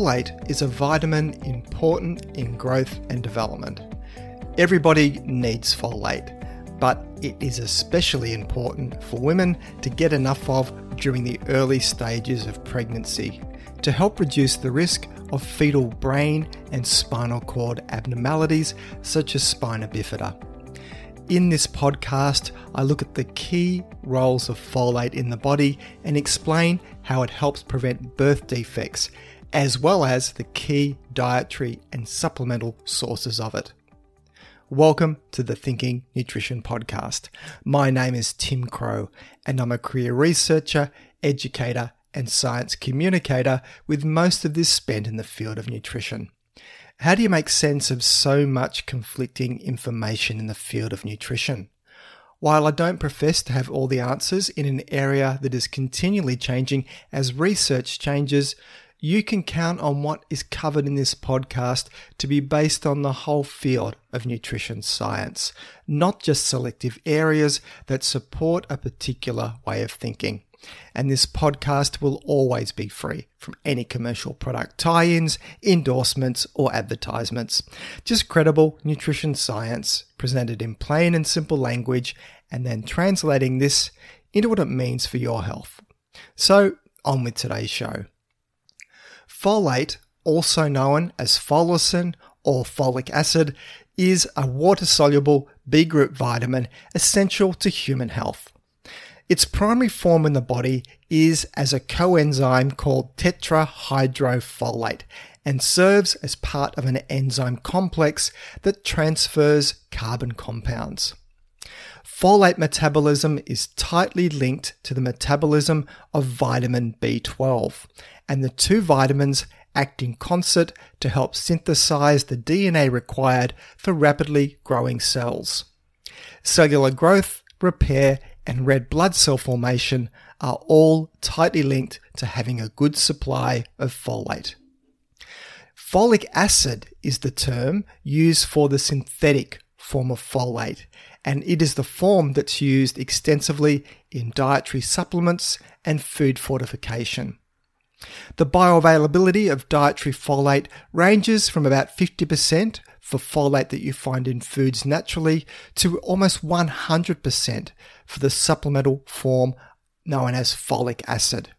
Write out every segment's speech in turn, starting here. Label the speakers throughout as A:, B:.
A: Folate is a vitamin important in growth and development. Everybody needs folate, but it is especially important for women to get enough of during the early stages of pregnancy to help reduce the risk of fetal brain and spinal cord abnormalities such as spina bifida. In this podcast, I look at the key roles of folate in the body and explain how it helps prevent birth defects, as well as the key dietary and supplemental sources of it. Welcome to the Thinking Nutrition Podcast. My name is Tim Crowe, and I'm a career researcher, educator, and science communicator with most of this spent in the field of nutrition. How do you make sense of so much conflicting information in the field of nutrition? While I don't profess to have all the answers in an area that is continually changing as research changes, you can count on what is covered in this podcast to be based on the whole field of nutrition science, not just selective areas that support a particular way of thinking and this podcast will always be free from any commercial product tie ins, endorsements, or advertisements. Just credible nutrition science presented in plain and simple language, and then translating this into what it means for your health. So, on with today's show. Folate, also known as folacin or folic acid, is a water soluble B group vitamin essential to human health. Its primary form in the body is as a coenzyme called tetrahydrofolate and serves as part of an enzyme complex that transfers carbon compounds. Folate metabolism is tightly linked to the metabolism of vitamin B12, and the two vitamins act in concert to help synthesize the DNA required for rapidly growing cells. Cellular growth, repair, and red blood cell formation are all tightly linked to having a good supply of folate. Folic acid is the term used for the synthetic form of folate, and it is the form that's used extensively in dietary supplements and food fortification. The bioavailability of dietary folate ranges from about 50% for folate that you find in foods naturally to almost 100% for the supplemental form known as folic acid.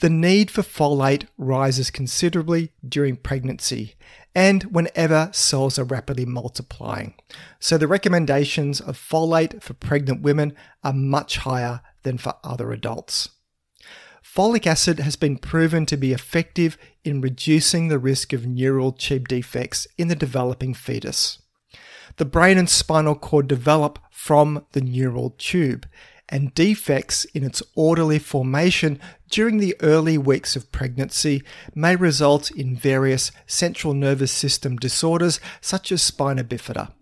A: The need for folate rises considerably during pregnancy and whenever cells are rapidly multiplying. So the recommendations of folate for pregnant women are much higher than for other adults. Folic acid has been proven to be effective in reducing the risk of neural tube defects in the developing fetus. The brain and spinal cord develop from the neural tube, and defects in its orderly formation during the early weeks of pregnancy may result in various central nervous system disorders such as spina bifida.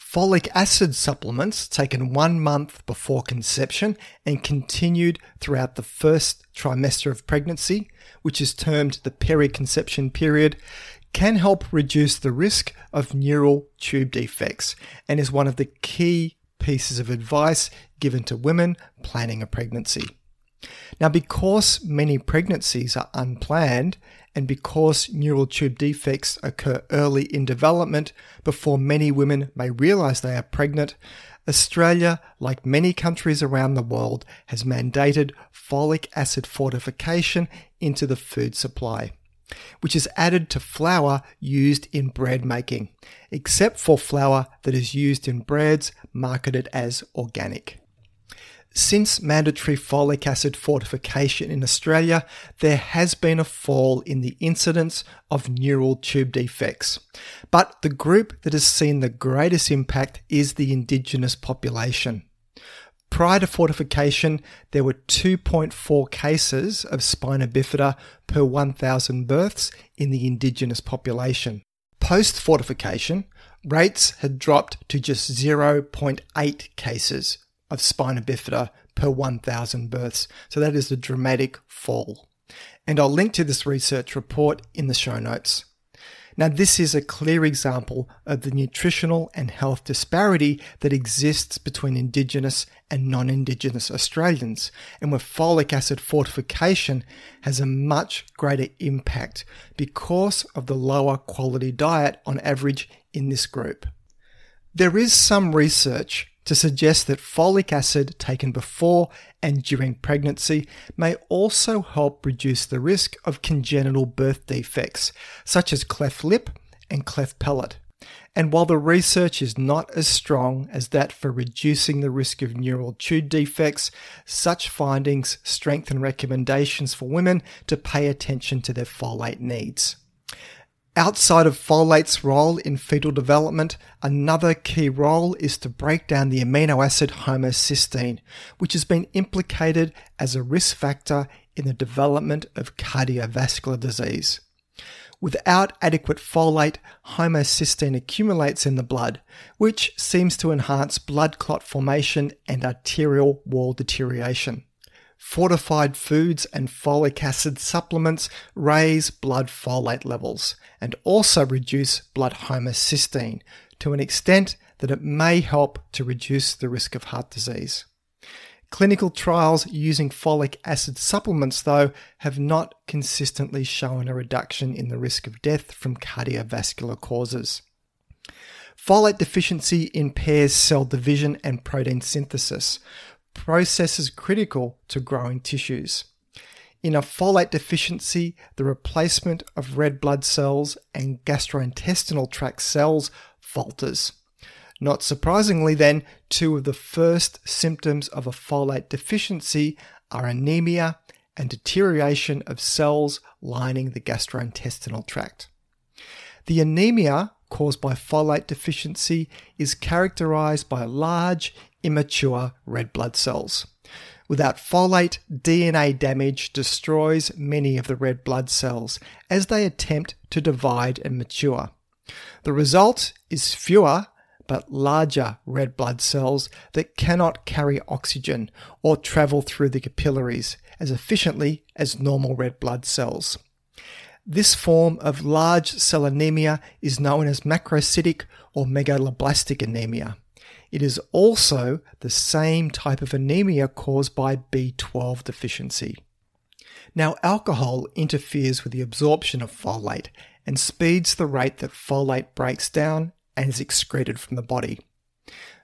A: Folic acid supplements taken one month before conception and continued throughout the first trimester of pregnancy, which is termed the periconception period, can help reduce the risk of neural tube defects and is one of the key pieces of advice given to women planning a pregnancy. Now, because many pregnancies are unplanned and because neural tube defects occur early in development before many women may realize they are pregnant, Australia, like many countries around the world, has mandated folic acid fortification into the food supply, which is added to flour used in bread making, except for flour that is used in breads marketed as organic. Since mandatory folic acid fortification in Australia, there has been a fall in the incidence of neural tube defects. But the group that has seen the greatest impact is the Indigenous population. Prior to fortification, there were 2.4 cases of spina bifida per 1,000 births in the Indigenous population. Post fortification, rates had dropped to just 0.8 cases of spina bifida per 1,000 births. So that is a dramatic fall. And I'll link to this research report in the show notes. Now, this is a clear example of the nutritional and health disparity that exists between Indigenous and non Indigenous Australians, and where folic acid fortification has a much greater impact because of the lower quality diet on average in this group. There is some research to suggest that folic acid taken before and during pregnancy may also help reduce the risk of congenital birth defects, such as cleft lip and cleft palate. And while the research is not as strong as that for reducing the risk of neural tube defects, such findings strengthen recommendations for women to pay attention to their folate needs. Outside of folate's role in fetal development, another key role is to break down the amino acid homocysteine, which has been implicated as a risk factor in the development of cardiovascular disease. Without adequate folate, homocysteine accumulates in the blood, which seems to enhance blood clot formation and arterial wall deterioration. Fortified foods and folic acid supplements raise blood folate levels and also reduce blood homocysteine to an extent that it may help to reduce the risk of heart disease. Clinical trials using folic acid supplements, though, have not consistently shown a reduction in the risk of death from cardiovascular causes. Folate deficiency impairs cell division and protein synthesis, processes critical to growing tissues. In a folate deficiency, the replacement of red blood cells and gastrointestinal tract cells falters. Not surprisingly, then, two of the first symptoms of a folate deficiency are anemia and deterioration of cells lining the gastrointestinal tract. The anemia caused by folate deficiency is characterized by large, immature red blood cells. Without folate, DNA damage destroys many of the red blood cells as they attempt to divide and mature. The result is fewer but larger red blood cells that cannot carry oxygen or travel through the capillaries as efficiently as normal red blood cells. This form of large cell anemia is known as macrocytic or megaloblastic anemia. It is also the same type of anemia caused by B12 deficiency. Now, alcohol interferes with the absorption of folate and speeds the rate that folate breaks down and is excreted from the body.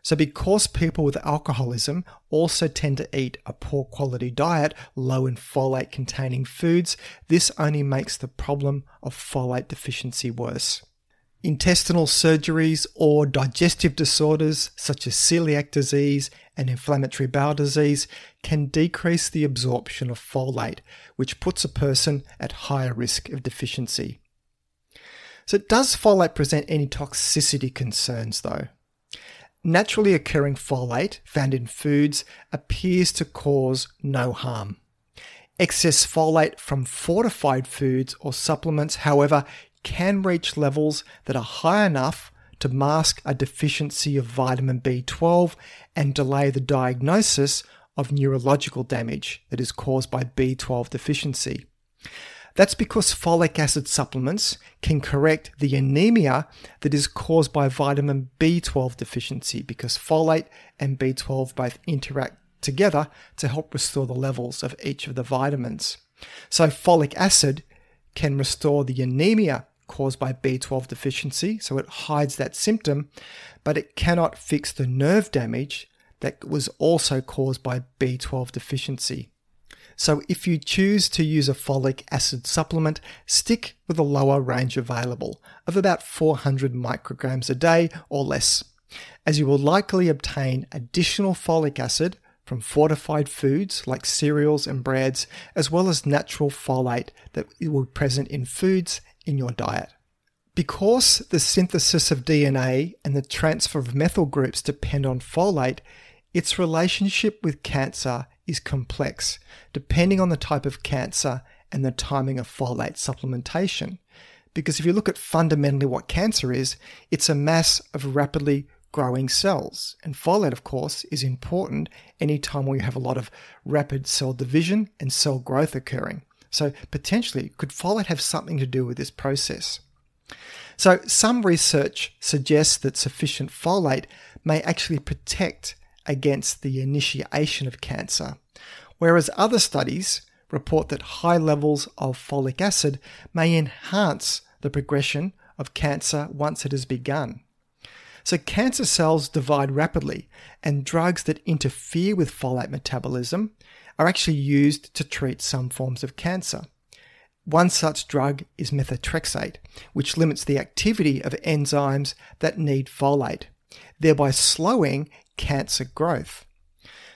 A: So, because people with alcoholism also tend to eat a poor quality diet low in folate containing foods, this only makes the problem of folate deficiency worse. Intestinal surgeries or digestive disorders such as celiac disease and inflammatory bowel disease can decrease the absorption of folate, which puts a person at higher risk of deficiency. So, does folate present any toxicity concerns though? Naturally occurring folate found in foods appears to cause no harm. Excess folate from fortified foods or supplements, however, can reach levels that are high enough to mask a deficiency of vitamin B12 and delay the diagnosis of neurological damage that is caused by B12 deficiency. That's because folic acid supplements can correct the anemia that is caused by vitamin B12 deficiency because folate and B12 both interact together to help restore the levels of each of the vitamins. So, folic acid can restore the anemia caused by B12 deficiency, so it hides that symptom, but it cannot fix the nerve damage that was also caused by B12 deficiency. So, if you choose to use a folic acid supplement, stick with a lower range available of about 400 micrograms a day or less, as you will likely obtain additional folic acid from fortified foods like cereals and breads, as well as natural folate that will be present in foods in your diet. Because the synthesis of DNA and the transfer of methyl groups depend on folate, its relationship with cancer is complex, depending on the type of cancer and the timing of folate supplementation. Because if you look at fundamentally what cancer is, it's a mass of rapidly growing cells. And folate, of course, is important anytime where you have a lot of rapid cell division and cell growth occurring. So potentially, could folate have something to do with this process? So, some research suggests that sufficient folate may actually protect against the initiation of cancer, whereas other studies report that high levels of folic acid may enhance the progression of cancer once it has begun. So, cancer cells divide rapidly, and drugs that interfere with folate metabolism are actually used to treat some forms of cancer. One such drug is methotrexate, which limits the activity of enzymes that need folate, thereby slowing cancer growth.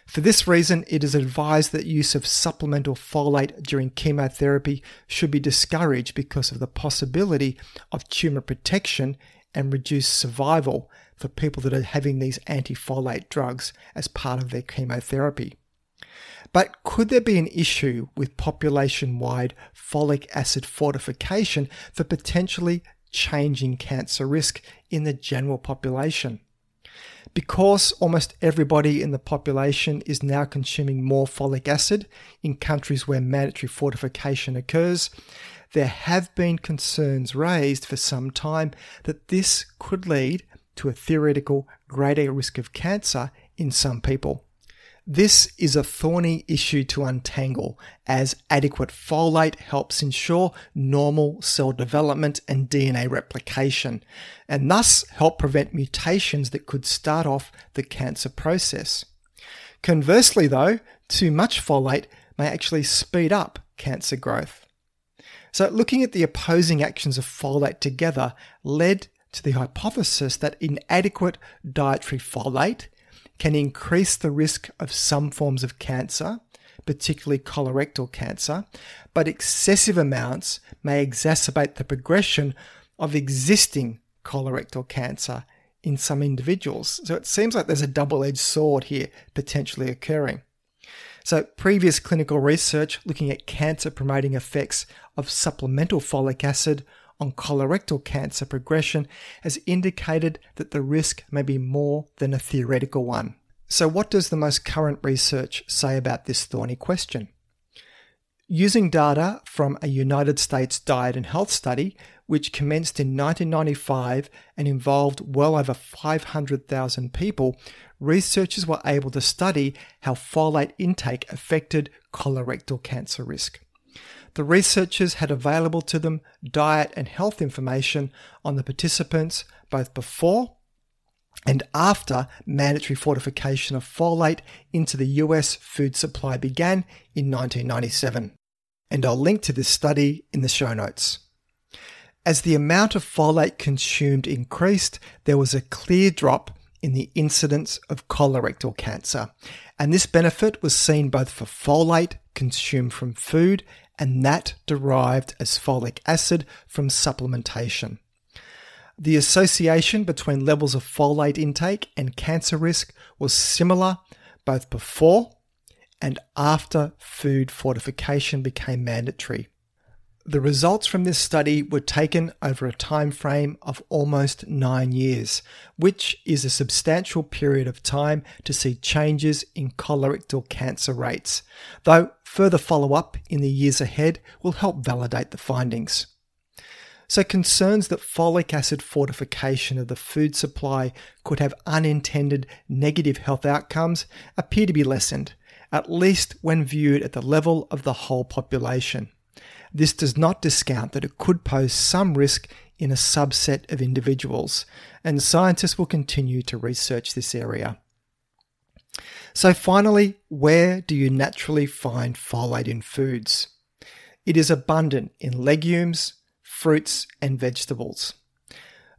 A: For this reason, it is advised that use of supplemental folate during chemotherapy should be discouraged because of the possibility of tumor protection and reduced survival for people that are having these anti-folate drugs as part of their chemotherapy. But could there be an issue with population wide folic acid fortification for potentially changing cancer risk in the general population? Because almost everybody in the population is now consuming more folic acid in countries where mandatory fortification occurs, there have been concerns raised for some time that this could lead to a theoretical greater risk of cancer in some people. This is a thorny issue to untangle as adequate folate helps ensure normal cell development and DNA replication, and thus help prevent mutations that could start off the cancer process. Conversely, though, too much folate may actually speed up cancer growth. So, looking at the opposing actions of folate together led to the hypothesis that inadequate dietary folate can increase the risk of some forms of cancer, particularly colorectal cancer, but excessive amounts may exacerbate the progression of existing colorectal cancer in some individuals. So it seems like there's a double edged sword here potentially occurring. So, previous clinical research looking at cancer promoting effects of supplemental folic acid on colorectal cancer progression has indicated that the risk may be more than a theoretical one. So, what does the most current research say about this thorny question? Using data from a United States diet and health study, which commenced in 1995 and involved well over 500,000 people, researchers were able to study how folate intake affected colorectal cancer risk. The researchers had available to them diet and health information on the participants both before and after mandatory fortification of folate into the US food supply began in 1997. And I'll link to this study in the show notes. As the amount of folate consumed increased, there was a clear drop in the incidence of colorectal cancer. And this benefit was seen both for folate consumed from food and that derived as folic acid from supplementation. The association between levels of folate intake and cancer risk was similar both before and after food fortification became mandatory. The results from this study were taken over a time frame of almost 9 years, which is a substantial period of time to see changes in colorectal cancer rates, though further follow-up in the years ahead will help validate the findings. So, concerns that folic acid fortification of the food supply could have unintended negative health outcomes appear to be lessened, at least when viewed at the level of the whole population. This does not discount that it could pose some risk in a subset of individuals, and scientists will continue to research this area. So, finally, where do you naturally find folate in foods? It is abundant in legumes, fruits, and vegetables.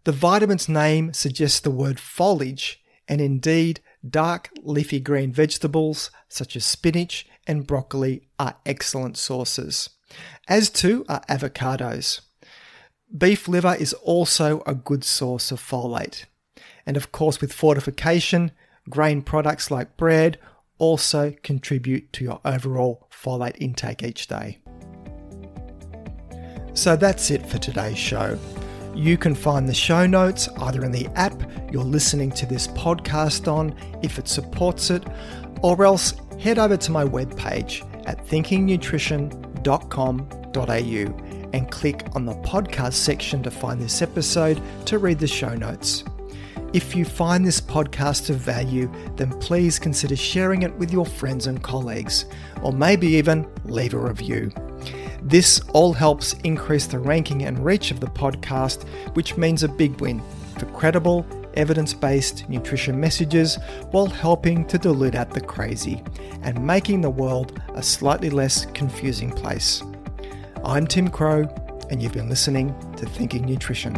A: The vitamin's name suggests the word foliage, and indeed, dark leafy green vegetables such as spinach and broccoli are excellent sources, as too are avocados. Beef liver is also a good source of folate. And of course, with fortification, grain products like bread also contribute to your overall folate intake each day. So that's it for today's show. You can find the show notes either in the app you're listening to this podcast on, if it supports it, or else head over to my webpage at thinkingnutrition.com.au and click on the podcast section to find this episode to read the show notes. If you find this podcast of value, then please consider sharing it with your friends and colleagues, or maybe even leave a review. This all helps increase the ranking and reach of the podcast, which means a big win for credible, evidence based nutrition messages while helping to dilute out the crazy and making the world a slightly less confusing place. I'm Tim Crowe, and you've been listening to Thinking Nutrition.